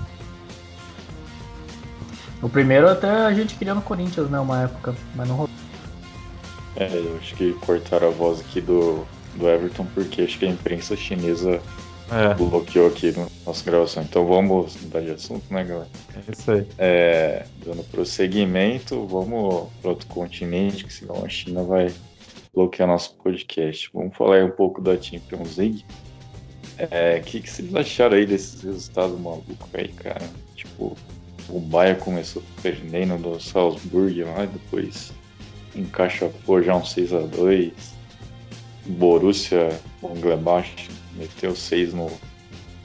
O primeiro até a gente queria no Corinthians, né? Uma época, mas não rolou. É, eu acho que cortaram a voz aqui do, do Everton porque acho que a imprensa chinesa é. bloqueou aqui na nossa gravação. Então vamos mudar de assunto, né, galera? É isso aí. É, dando prosseguimento, vamos para outro continente, que senão a China vai bloquear nosso podcast. Vamos falar um pouco da Champions League. O é, que, que vocês acharam aí desses resultados malucos aí, cara? Tipo, o Bayern começou perdendo do Salzburg lá, depois encaixapou já um 6x2. Borussia Mönchengladbach meteu 6 no,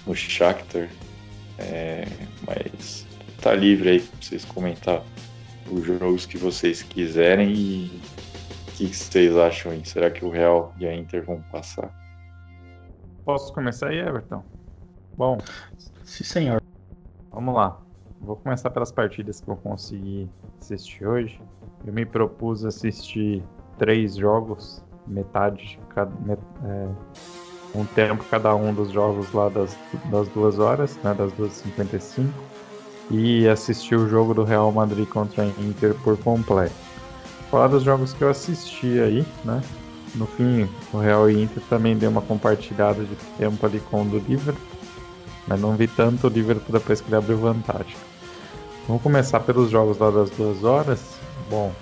no Shakhtar. É, mas tá livre aí pra vocês comentar os jogos que vocês quiserem e que, que vocês acham aí? Será que o Real e a Inter vão passar? Posso começar aí, Everton? Bom. Sim, senhor. Vamos lá. Vou começar pelas partidas que eu consegui assistir hoje. Eu me propus assistir três jogos, metade, cada, met, é, um tempo cada um dos jogos lá das, das duas horas, né, das 2h55, e assistir o jogo do Real Madrid contra a Inter por completo. Falar dos jogos que eu assisti aí, né? No fim, o Real e Inter também deu uma compartilhada de tempo ali com o do Liverpool, mas não vi tanto o Liverpool depois que ele abriu vantagem. Vamos começar pelos jogos lá das duas horas. Bom,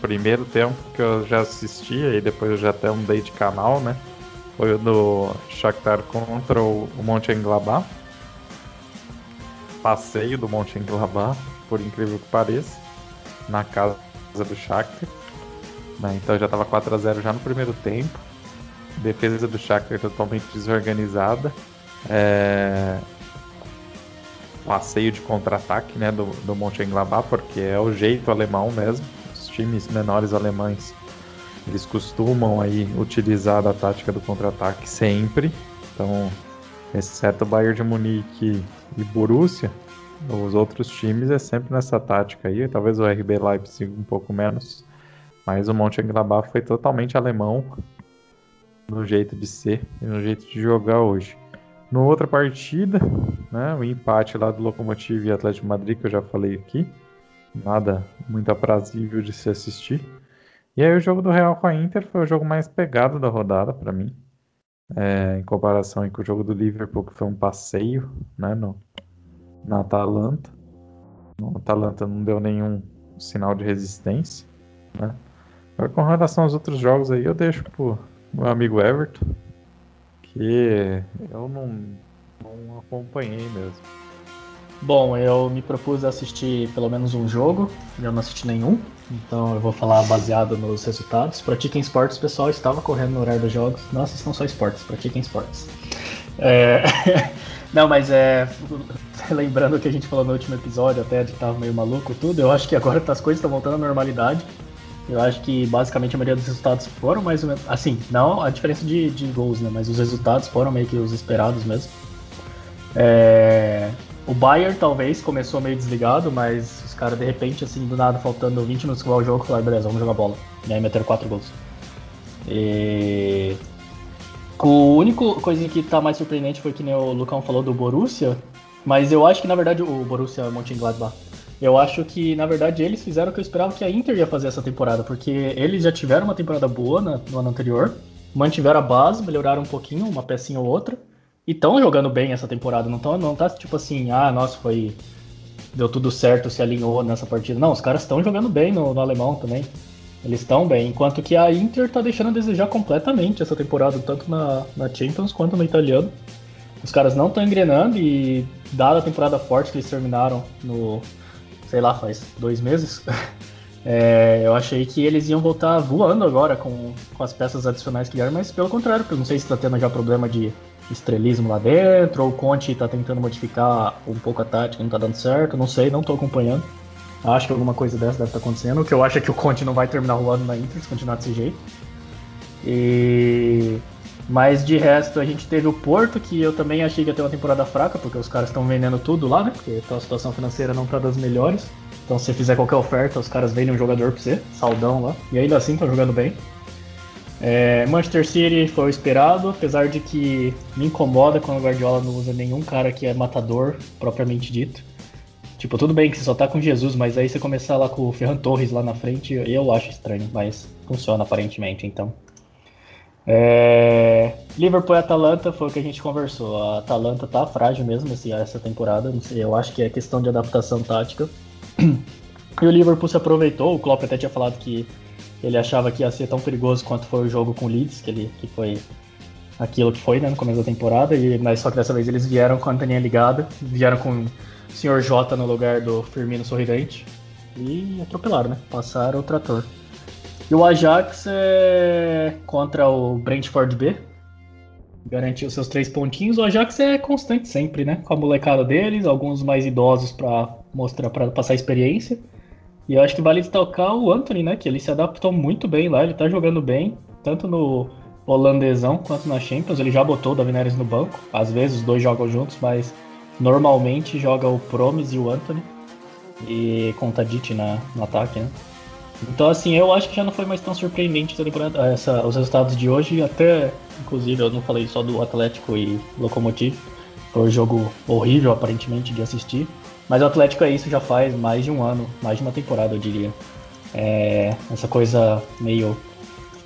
primeiro tempo que eu já assisti, e depois eu já até mudei de canal, né? Foi o do Shakhtar contra o Mönchengladbach. Passeio do Mönchengladbach, por incrível que pareça, na casa do Shakhtar. Né? Então já estava 4 a 0 já no primeiro tempo. Defesa do Shakhtar totalmente desorganizada. É passeio de contra-ataque né, do, do Mönchengladbach, porque é o jeito alemão mesmo. Os times menores alemães eles costumam aí utilizar a tática do contra-ataque sempre. Então, exceto o Bayern de Munique e Borussia, os outros times é sempre nessa tática aí. Talvez o RB Leipzig um pouco menos, mas o Mönchengladbach foi totalmente alemão no jeito de ser e no jeito de jogar hoje. No outra partida, né, o empate lá do Lokomotiv e Atlético Madrid, que eu já falei aqui. Nada muito aprazível de se assistir. E aí o jogo do Real com a Inter foi o jogo mais pegado da rodada para mim. É, em comparação com o jogo do Liverpool, que foi um passeio né, no, na Atalanta. O Atalanta não deu nenhum sinal de resistência. Né? Agora, com relação aos outros jogos aí, eu deixo pro meu amigo Everton que eu não, não acompanhei mesmo. Bom, eu me propus assistir pelo menos um jogo, eu não assisti nenhum, então eu vou falar baseado nos resultados. Pratiquem esportes, pessoal, estava correndo no horário dos jogos, não assistam só esportes, pratiquem esportes. É... não, mas é. Lembrando o que a gente falou no último episódio, até de que tava meio maluco tudo, eu acho que agora as coisas estão voltando à normalidade. Eu acho que basicamente a maioria dos resultados foram mais ou menos. Assim, não a diferença de, de gols, né? Mas os resultados foram meio que os esperados mesmo. É... O Bayern talvez começou meio desligado, mas os caras de repente, assim, do nada, faltando 20 minutos para o jogo, falaram, beleza, vamos jogar bola. E aí meteram 4 gols. E. A única coisa que tá mais surpreendente foi que nem o Lucão falou do Borussia, mas eu acho que na verdade o Borussia Mönchengladbach eu acho que, na verdade, eles fizeram o que eu esperava que a Inter ia fazer essa temporada, porque eles já tiveram uma temporada boa no ano anterior, mantiveram a base, melhoraram um pouquinho, uma pecinha ou outra, e estão jogando bem essa temporada. Não, tão, não tá tipo assim, ah, nossa, foi. Deu tudo certo, se alinhou nessa partida. Não, os caras estão jogando bem no, no alemão também. Eles estão bem, enquanto que a Inter tá deixando a desejar completamente essa temporada, tanto na, na Champions quanto no italiano. Os caras não estão engrenando e, dada a temporada forte que eles terminaram no, sei lá, faz dois meses, é, eu achei que eles iam voltar voando agora com, com as peças adicionais que vieram, mas pelo contrário, porque eu não sei se tá tendo já problema de estrelismo lá dentro, ou o Conte tá tentando modificar um pouco a tática, não tá dando certo, não sei, não tô acompanhando. Acho que alguma coisa dessa deve estar acontecendo. O que eu acho é que o Conte não vai terminar o ano na Inter se continuar desse jeito. E... Mas de resto, a gente teve o Porto, que eu também achei que ia ter uma temporada fraca, porque os caras estão vendendo tudo lá, né? Porque a situação financeira não tá das melhores. Então, se você fizer qualquer oferta, os caras vendem um jogador pra você, saldão lá. E ainda assim estão jogando bem. É, Manchester City foi o esperado, apesar de que me incomoda quando o Guardiola não usa nenhum cara que é matador, propriamente dito. Tipo, tudo bem que você só tá com Jesus, mas aí você começar lá com o Ferran Torres lá na frente, eu acho estranho, mas funciona aparentemente, então. É... Liverpool e Atalanta foi o que a gente conversou. A Atalanta tá frágil mesmo esse, essa temporada, eu acho que é questão de adaptação tática. E o Liverpool se aproveitou, o Klopp até tinha falado que ele achava que ia ser tão perigoso quanto foi o jogo com o Leeds, que, ele, que foi aquilo que foi né, no começo da temporada, e, mas só que dessa vez eles vieram com a anteninha ligada, vieram com Sr. J no lugar do Firmino Sorridente. E atropelaram, né? Passaram o trator. E o Ajax é contra o Brentford B. Garantiu seus três pontinhos. O Ajax é constante sempre, né? Com a molecada deles, alguns mais idosos para mostrar, para passar experiência. E eu acho que vale destacar o Anthony, né? Que ele se adaptou muito bem lá, ele tá jogando bem, tanto no holandesão quanto na Champions. Ele já botou o Davi no banco. Às vezes os dois jogam juntos, mas Normalmente joga o Promise e o Anthony. E com o na, no ataque, né? Então, assim, eu acho que já não foi mais tão surpreendente essa, os resultados de hoje. Até, inclusive, eu não falei só do Atlético e Locomotive. Foi um jogo horrível, aparentemente, de assistir. Mas o Atlético é isso já faz mais de um ano, mais de uma temporada, eu diria. É, essa coisa meio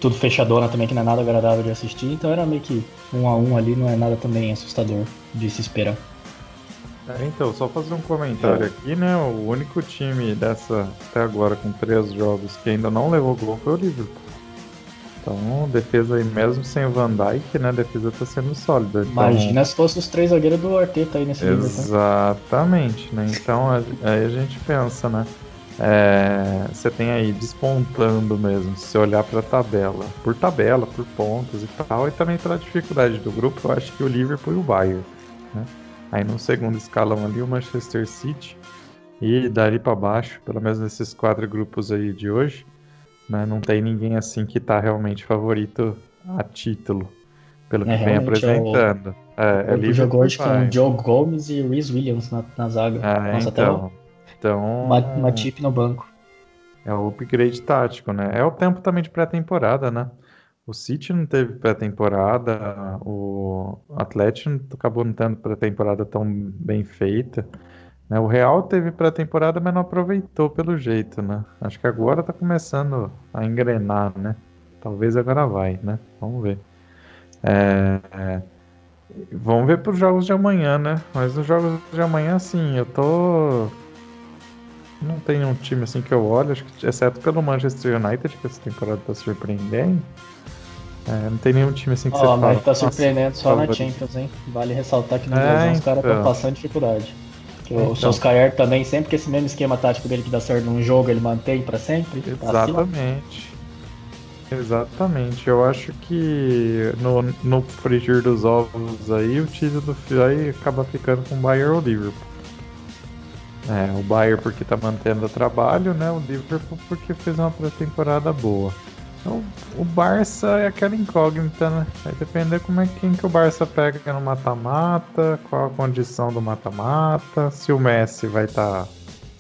tudo fechadona também, que não é nada agradável de assistir. Então era meio que um a um ali, não é nada também assustador de se esperar. É, então, só fazer um comentário é. aqui, né? O único time dessa até agora com três jogos que ainda não levou gol foi o Liverpool. Então, defesa aí mesmo sem o Van Dijk, né? A defesa tá sendo sólida. Então... Imagina se fosse os três zagueiros do Arteta aí nesse Liverpool. Exatamente, né? Então aí a gente pensa, né? É, você tem aí despontando mesmo, se olhar para a tabela, por tabela, por pontos e tal, e também pela dificuldade do grupo, eu acho que o Liverpool e o Bayern, né? Aí no segundo escalão ali o Manchester City. E dali para baixo, pelo menos nesses quatro grupos aí de hoje, né, não tem ninguém assim que tá realmente favorito a título, pelo que é, vem apresentando. É, o, é, é jogou hoje com Joe Gomes e Rhys Williams na, na zaga. É, Nossa, então, então uma, uma tip no banco. É o upgrade tático, né? É o tempo também de pré-temporada, né? O City não teve pré-temporada, o Atlético acabou não tendo pré-temporada tão bem feita. Né? O Real teve pré-temporada, mas não aproveitou pelo jeito, né? Acho que agora tá começando a engrenar, né? Talvez agora vai, né? Vamos ver. É, é, vamos ver para os jogos de amanhã, né? Mas nos jogos de amanhã, sim, eu tô. Não tem um time assim que eu olho, acho que, exceto pelo Manchester United, que essa temporada tá surpreendendo. É, não tem nenhum time assim que oh, você mas fala. tá surpreendendo só na Champions, hein? Vale ressaltar que no é, Brasil os caras estão então. passando dificuldade. Então. O Solskjaer também, sempre que esse mesmo esquema tático dele que dá certo num jogo, ele mantém para sempre. Tá Exatamente. Tá Exatamente. Eu acho que no, no frigir dos ovos aí, o título aí acaba ficando com o Bayern ou Liverpool. É, o Bayern porque tá mantendo o trabalho, né? O Liverpool porque fez uma pré-temporada boa. Então, o Barça é aquela incógnita, né? Vai depender como é quem que o Barça pega no mata-mata, qual a condição do mata-mata, se o Messi vai estar tá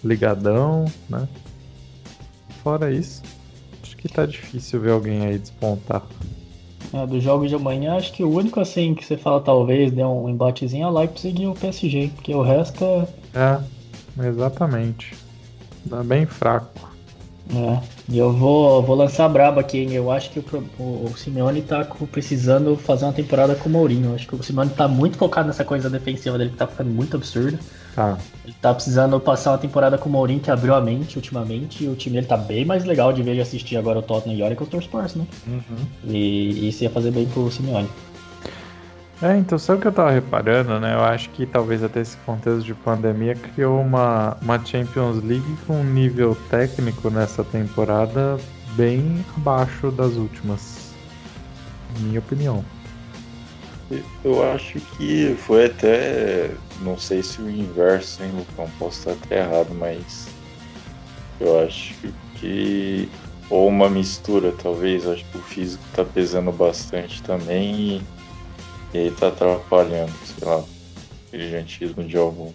ligadão, né? Fora isso, acho que tá difícil ver alguém aí despontar. É, dos jogos de amanhã, acho que o único assim que você fala talvez dê um embatezinho é o Leipzig e o PSG, porque o resto é. É, exatamente. Tá bem fraco. É, e eu vou, vou lançar braba aqui, hein? Eu acho que o, o, o Simeone tá precisando fazer uma temporada com o Mourinho. Eu acho que o Simeone tá muito focado nessa coisa defensiva dele que tá ficando muito absurda. Tá. Ele tá precisando passar uma temporada com o Mourinho que abriu a mente ultimamente. E o time dele tá bem mais legal de ver e assistir agora o Tottenham e olha que o Spurs, né? Uhum. E isso ia fazer bem pro Simeone. É, então sabe o que eu tava reparando, né? Eu acho que talvez até esse contexto de pandemia criou uma, uma Champions League com um nível técnico nessa temporada bem abaixo das últimas. Minha opinião. Eu acho que foi até. Não sei se o inverso, hein, Lucão? Posso estar até errado, mas. Eu acho que. Ou uma mistura, talvez. Acho que o físico tá pesando bastante também e, e aí tá atrapalhando, sei lá, o brilhantismo de alguns.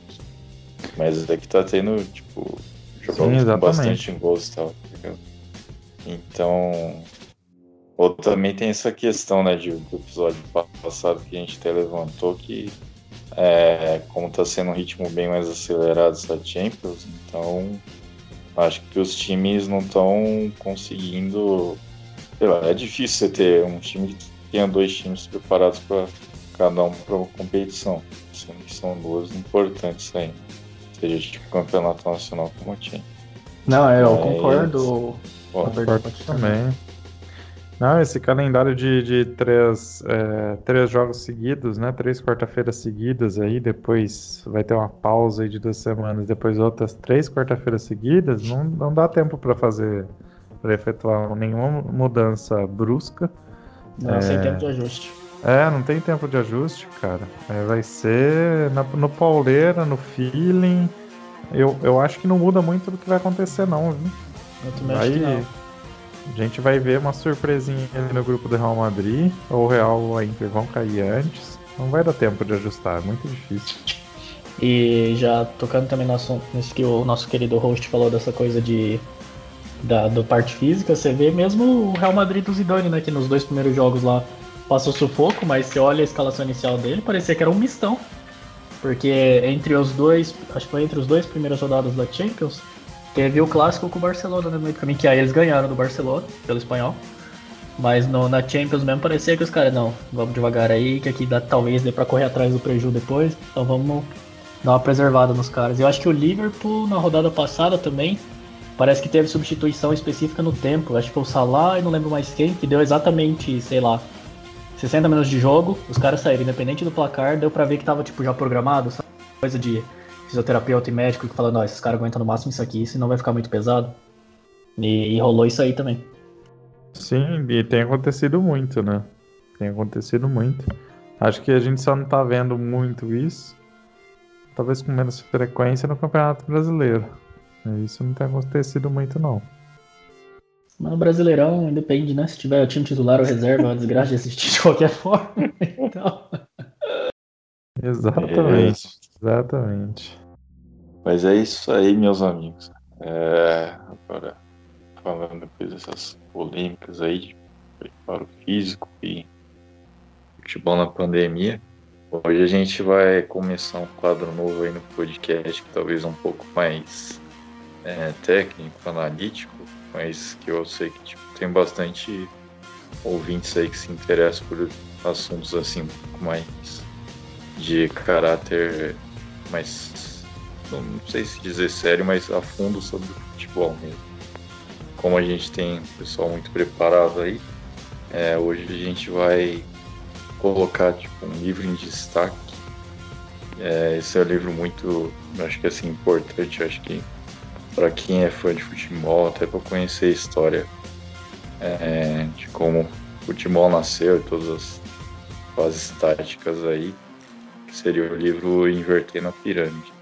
Mas é que tá tendo, tipo, jogando com bastante gols e tal, tá ligado? Então, ou também tem essa questão, né, de, do episódio passado que a gente até levantou, que é, como está sendo um ritmo bem mais acelerado essa Champions, então acho que os times não estão conseguindo. Sei lá, é difícil você ter um time que tenha dois times preparados para cada um para uma competição. Sendo que são duas importantes ainda. Seja tipo campeonato nacional como time. Não, é, eu concordo. Concordo também. Não, esse calendário de, de três, é, três jogos seguidos, né? Três quarta-feiras seguidas aí, depois vai ter uma pausa aí de duas semanas, depois outras três quarta-feiras seguidas, não, não dá tempo para fazer, para efetuar nenhuma mudança brusca. Não, é, sem tempo de ajuste. É, não tem tempo de ajuste, cara. É, vai ser na, no pauleira, no feeling. Eu, eu acho que não muda muito do que vai acontecer, não, viu? Eu também vai... acho que não a gente vai ver uma surpresinha ali no grupo do Real Madrid, ou o Real ou a Inter vão cair antes. Não vai dar tempo de ajustar, é muito difícil. E já tocando também no assunto, nisso que o nosso querido host falou dessa coisa de da parte física, você vê mesmo o Real Madrid do Zidane, né, que nos dois primeiros jogos lá passou sufoco, mas você olha a escalação inicial dele, parecia que era um mistão. Porque entre os dois, acho que foi entre os dois primeiros rodadas da Champions, Teve o clássico com o Barcelona né, no meio caminho, que aí eles ganharam do Barcelona, pelo espanhol. Mas no, na Champions mesmo parecia que os caras, não, vamos devagar aí, que aqui dá, talvez dê pra correr atrás do prejuízo depois. Então vamos dar uma preservada nos caras. Eu acho que o Liverpool, na rodada passada também, parece que teve substituição específica no tempo. Acho que foi o Salah e não lembro mais quem, que deu exatamente, sei lá, 60 minutos de jogo, os caras saíram, independente do placar, deu pra ver que tava tipo já programado, sabe? Coisa de fisioterapeuta e médico que falando, ó, esses caras aguentam no máximo isso aqui, senão vai ficar muito pesado. E, e, rolou isso aí também. Sim, e tem acontecido muito, né? Tem acontecido muito. Acho que a gente só não tá vendo muito isso. Talvez com menos frequência no Campeonato Brasileiro. Isso não tem acontecido muito, não. Mas o Brasileirão depende, né? Se tiver o time titular ou reserva, é uma desgraça de assistir de qualquer forma. Então... Exatamente. Exatamente. Mas é isso aí, meus amigos. É, agora, falando depois dessas polêmicas aí de preparo físico e futebol na pandemia, hoje a gente vai começar um quadro novo aí no podcast, que talvez um pouco mais é, técnico, analítico, mas que eu sei que tipo, tem bastante ouvintes aí que se interessam por assuntos assim mais de caráter mas não sei se dizer sério, mas a fundo sobre futebol mesmo. Como a gente tem pessoal muito preparado aí, é, hoje a gente vai colocar tipo, um livro em destaque. É, esse é um livro muito, acho que assim, importante, acho que para quem é fã de futebol, até para conhecer a história é, de como o futebol nasceu e todas as fases táticas aí seria o livro Inverter na Pirâmide.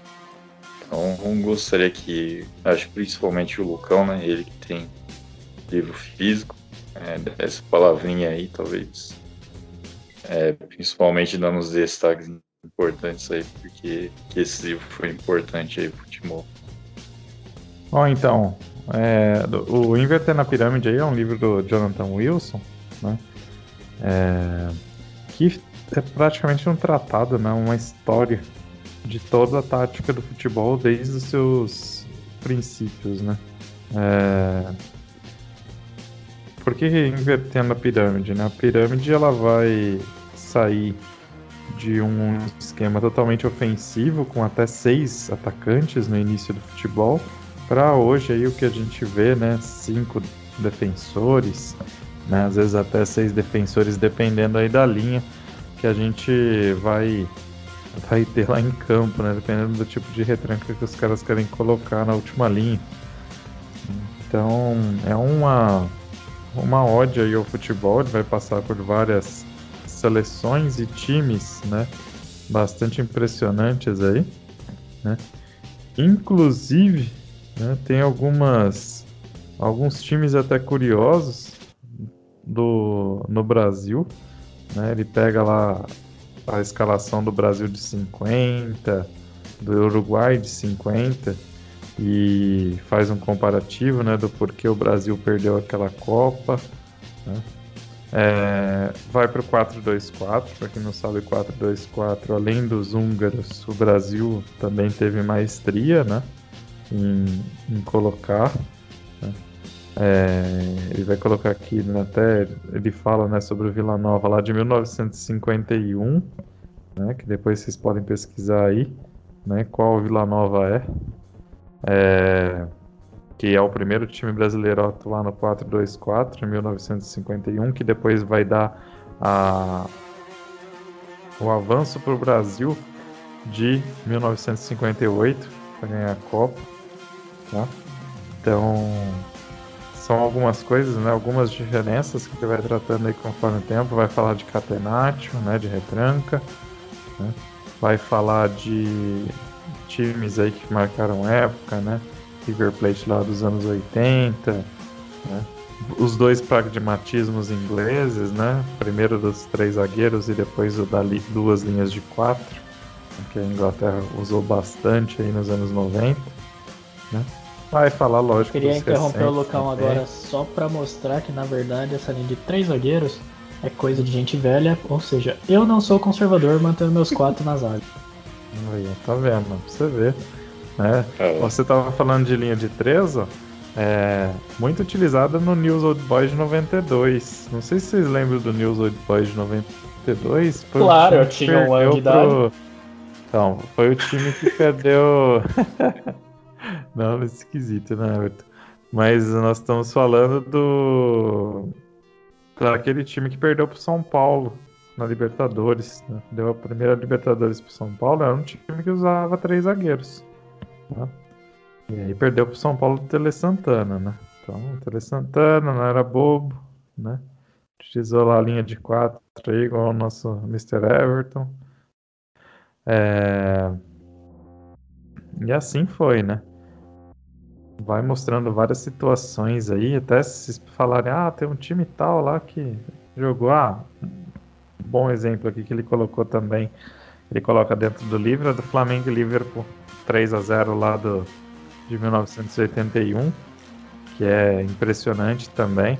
Então, gostaria que, acho que principalmente o Lucão, né, ele que tem livro físico, é, essa palavrinha aí, talvez, é, principalmente dando os destaques importantes aí, porque esse livro foi importante aí pro futebol. Bom, então, é, o Inverter na Pirâmide aí é um livro do Jonathan Wilson, né, é, que é praticamente um tratado, né? Uma história de toda a tática do futebol desde os seus princípios, né? É... Por que invertendo a pirâmide, né? A pirâmide ela vai sair de um esquema totalmente ofensivo, com até seis atacantes no início do futebol, para hoje aí o que a gente vê, né? Cinco defensores, né? Às vezes até seis defensores, dependendo aí da linha que a gente vai vai ter lá em campo, né? Dependendo do tipo de retranca que os caras querem colocar na última linha. Então é uma uma ode aí ao futebol, ele vai passar por várias seleções e times, né? Bastante impressionantes aí, né? Inclusive, né, tem algumas alguns times até curiosos do no Brasil, né? Ele pega lá a escalação do Brasil de 50, do Uruguai de 50 e faz um comparativo né, do porquê o Brasil perdeu aquela Copa. Né? É, vai para o 4-2-4, para quem não sabe, 4-2-4, além dos húngaros, o Brasil também teve maestria né, em, em colocar. Né? É, ele vai colocar aqui, né, até ele fala né, sobre o Vila Nova lá de 1951, né, que depois vocês podem pesquisar aí né, qual Vila Nova é é, que é o primeiro time brasileiro a atuar no 4-2-4 em 1951, que depois vai dar a, o avanço para o Brasil de 1958 para ganhar a Copa. Tá? Então, são algumas coisas, né, algumas diferenças que ele vai tratando aí conforme o tempo. Vai falar de catenatio, né, de retranca, né? vai falar de times aí que marcaram época, né? River Plate lá dos anos 80, né? Os dois pragmatismos ingleses, né? Primeiro dos três zagueiros e depois o da duas linhas de quatro, que a Inglaterra usou bastante aí nos anos 90, né? Vai falar, lógico. Eu queria interromper o Lucão agora só para mostrar que na verdade essa linha de três zagueiros é coisa de gente velha, ou seja, eu não sou conservador mantendo meus quatro nas áreas. Aí, tá vendo? Pra você ver. Né? É. Você tava falando de linha de 3, ó. É, muito utilizada no News Old Boys de 92. Não sei se vocês lembram do News Old Boys de 92. Foi claro, eu tinha um ano de pro... Então, foi o time que perdeu. Não, é esquisito, né, Everton? Mas nós estamos falando do. Daquele time que perdeu pro São Paulo na Libertadores. Né? Deu a primeira Libertadores pro São Paulo, era um time que usava três zagueiros. Né? E aí perdeu pro São Paulo do Tele Santana, né? Então, o Tele Santana não era bobo, né? Utilizou lá a linha de quatro aí, igual o nosso Mr. Everton. É... E assim foi, né? Vai mostrando várias situações aí, até se falarem, ah, tem um time tal lá que jogou, ah, bom exemplo aqui que ele colocou também. Ele coloca dentro do livro do Flamengo e Liverpool 3 a 0 lá do, de 1981, que é impressionante também.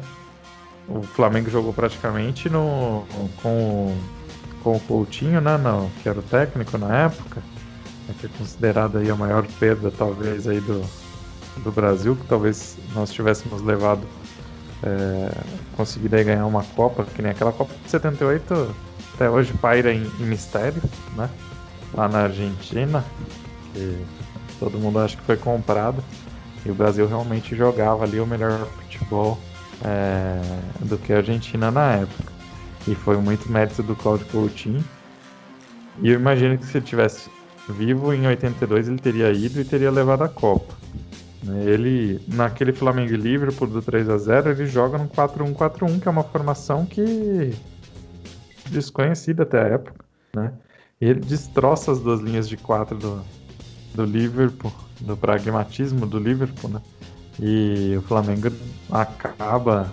O Flamengo jogou praticamente no, com, com o Coutinho, né, no, que era o técnico na época, que é considerado aí a maior perda talvez aí do, do Brasil, que talvez nós tivéssemos levado é, conseguir ganhar uma Copa, que nem aquela Copa de 78, até hoje paira em, em mistério, né? Lá na Argentina, que todo mundo acha que foi comprado. E o Brasil realmente jogava ali o melhor futebol é, do que a Argentina na época. E foi muito mérito do Claudio Coutinho. E eu imagino que se ele tivesse vivo em 82 ele teria ido e teria levado a Copa. Né? Ele, naquele Flamengo e Liverpool do 3 a 0 ele joga no 4-1-4-1, que é uma formação que desconhecida até a época, né? Ele destroça as duas linhas de quatro do, do Liverpool, do pragmatismo do Liverpool, né? E o Flamengo acaba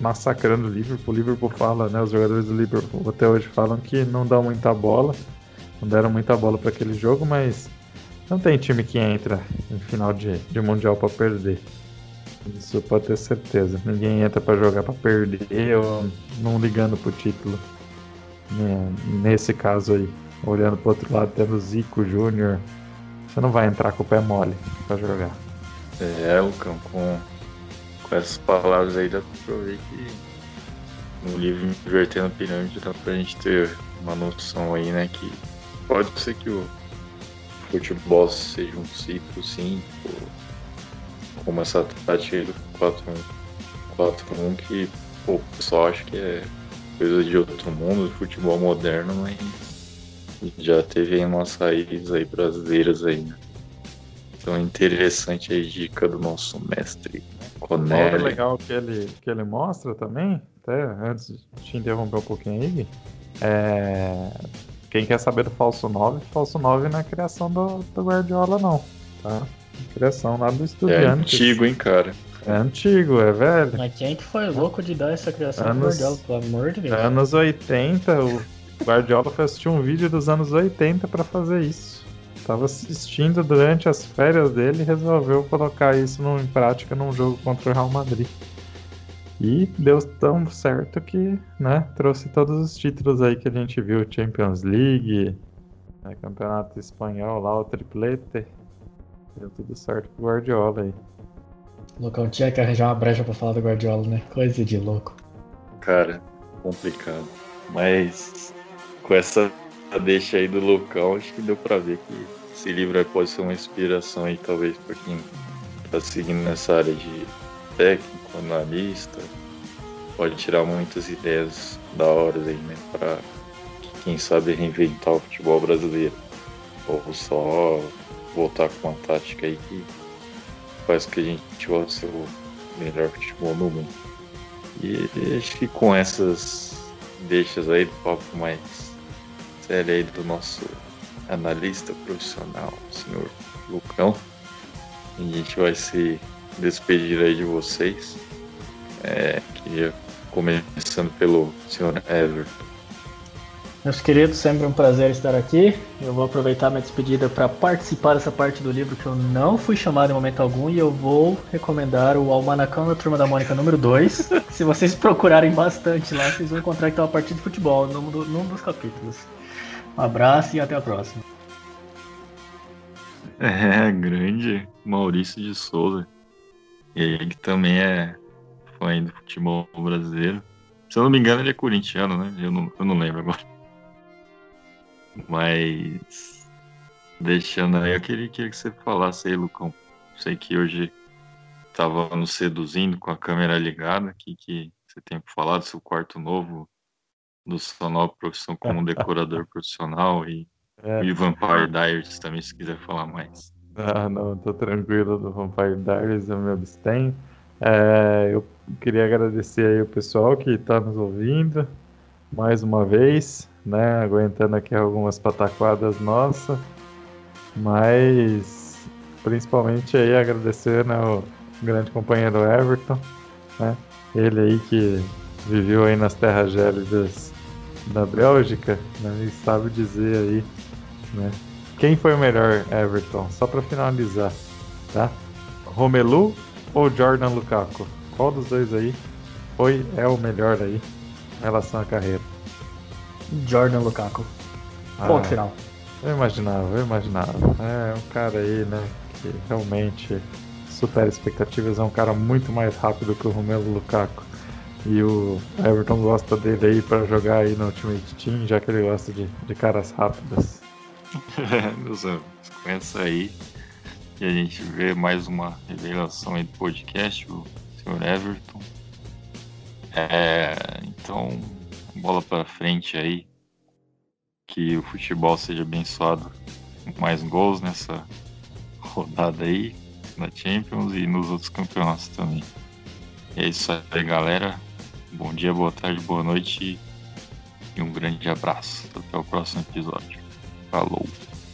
massacrando o Liverpool. O Liverpool fala, né? Os jogadores do Liverpool até hoje falam que não dão muita bola, não deram muita bola para aquele jogo, mas não tem time que entra em final de, de Mundial para perder. Isso pode ter certeza. Ninguém entra para jogar para perder ou não ligando pro título. Né, nesse caso aí, olhando pro outro lado, tendo Zico Júnior, você não vai entrar com o pé mole para jogar. É, Lucão, com, com essas palavras aí dá pra ver que no livro Invertendo a Pirâmide dá pra gente ter uma noção aí, né, que pode ser que o futebol seja um ciclo, sim, como essa tática do 4-1, que pô, o pessoal acha que é coisa de outro mundo, de futebol moderno, mas já teve aí umas raízes aí brasileiras aí, né? Então interessante a dica do nosso mestre Conelli. Algo legal que ele, que ele mostra também, até antes de te interromper um pouquinho aí, é... quem quer saber do falso 9, falso 9 não é criação do, do Guardiola não, tá? Criação lá do Estudiantes. É antigo, hein, cara? É antigo, é velho. Mas quem que foi louco de dar essa criação anos, do Guardiola, pelo amor de Deus? Anos 80, o Guardiola foi assistir um vídeo dos anos 80 para fazer isso. Tava assistindo durante as férias dele e resolveu colocar isso em prática num jogo contra o Real Madrid. E deu tão certo que, né, trouxe todos os títulos aí que a gente viu, Champions League, né, Campeonato Espanhol lá, o triplete. Deu tudo certo pro Guardiola aí. Lucão tinha que arranjar uma brecha pra falar do Guardiola, né? Coisa de louco. Cara, complicado. Mas com essa deixa aí do Lucão, acho que deu pra ver que esse livro aí pode ser uma inspiração aí, talvez, pra quem tá seguindo nessa área de técnico, analista. Pode tirar muitas ideias da hora aí, né? Pra quem sabe reinventar o futebol brasileiro. Ou só voltar com uma tática aí que faz que a gente volte o melhor futebol no mundo. E acho que com essas deixas aí do papo mais sério aí do nosso analista profissional, senhor Lucão, a gente vai se despedir aí de vocês. É, queria começando pelo senhor Everton. Meus queridos, sempre um prazer estar aqui. Eu vou aproveitar minha despedida para participar dessa parte do livro que eu não fui chamado em momento algum e eu vou recomendar o Almanacão da Turma da Mônica número 2. Se vocês procurarem bastante lá, vocês vão encontrar que tem uma partida de futebol num, do, num dos capítulos. Um abraço e até a próxima. É, grande Maurício de Souza. Ele que também é fã do futebol brasileiro. Se eu não me engano, ele é corintiano, né? Eu não, eu não lembro agora. Mas deixando aí, eu queria, queria que você falasse aí, Lucão. Sei que hoje estava nos seduzindo com a câmera ligada. O que, que você tem para falar do seu quarto novo, do sua nova profissão como decorador profissional e, é. e Vampire Diaries também, se quiser falar mais. Ah, não, tô tranquilo do Vampire Diaries, eu me abstenho. É, eu queria agradecer aí o pessoal que está nos ouvindo mais uma vez né? Aguentando aqui algumas pataquadas nossas. Mas principalmente aí agradecer né, o grande companheiro Everton, né? Ele aí que viveu aí nas terras gélidas da Bélgica, né? E sabe dizer aí, né? Quem foi o melhor Everton? Só para finalizar, tá? Romelu ou Jordan Lukaku? Qual dos dois aí foi é o melhor aí em relação à carreira? Jordan Lukaku. Ponto ah, final. Eu imaginava, eu imaginava. É um cara aí, né, que realmente supera expectativas, é um cara muito mais rápido que o Romelu Lukaku. E o Everton gosta dele aí para jogar aí no Ultimate Team, já que ele gosta de, de caras rápidas. Meus amigos, com essa aí, e a gente vê mais uma revelação aí do podcast, o Sr. Everton. É, então, bola para frente aí. Que o futebol seja abençoado com mais gols nessa rodada aí na Champions e nos outros campeonatos também. É isso aí, galera. Bom dia, boa tarde, boa noite e um grande abraço. Até o próximo episódio. Falou!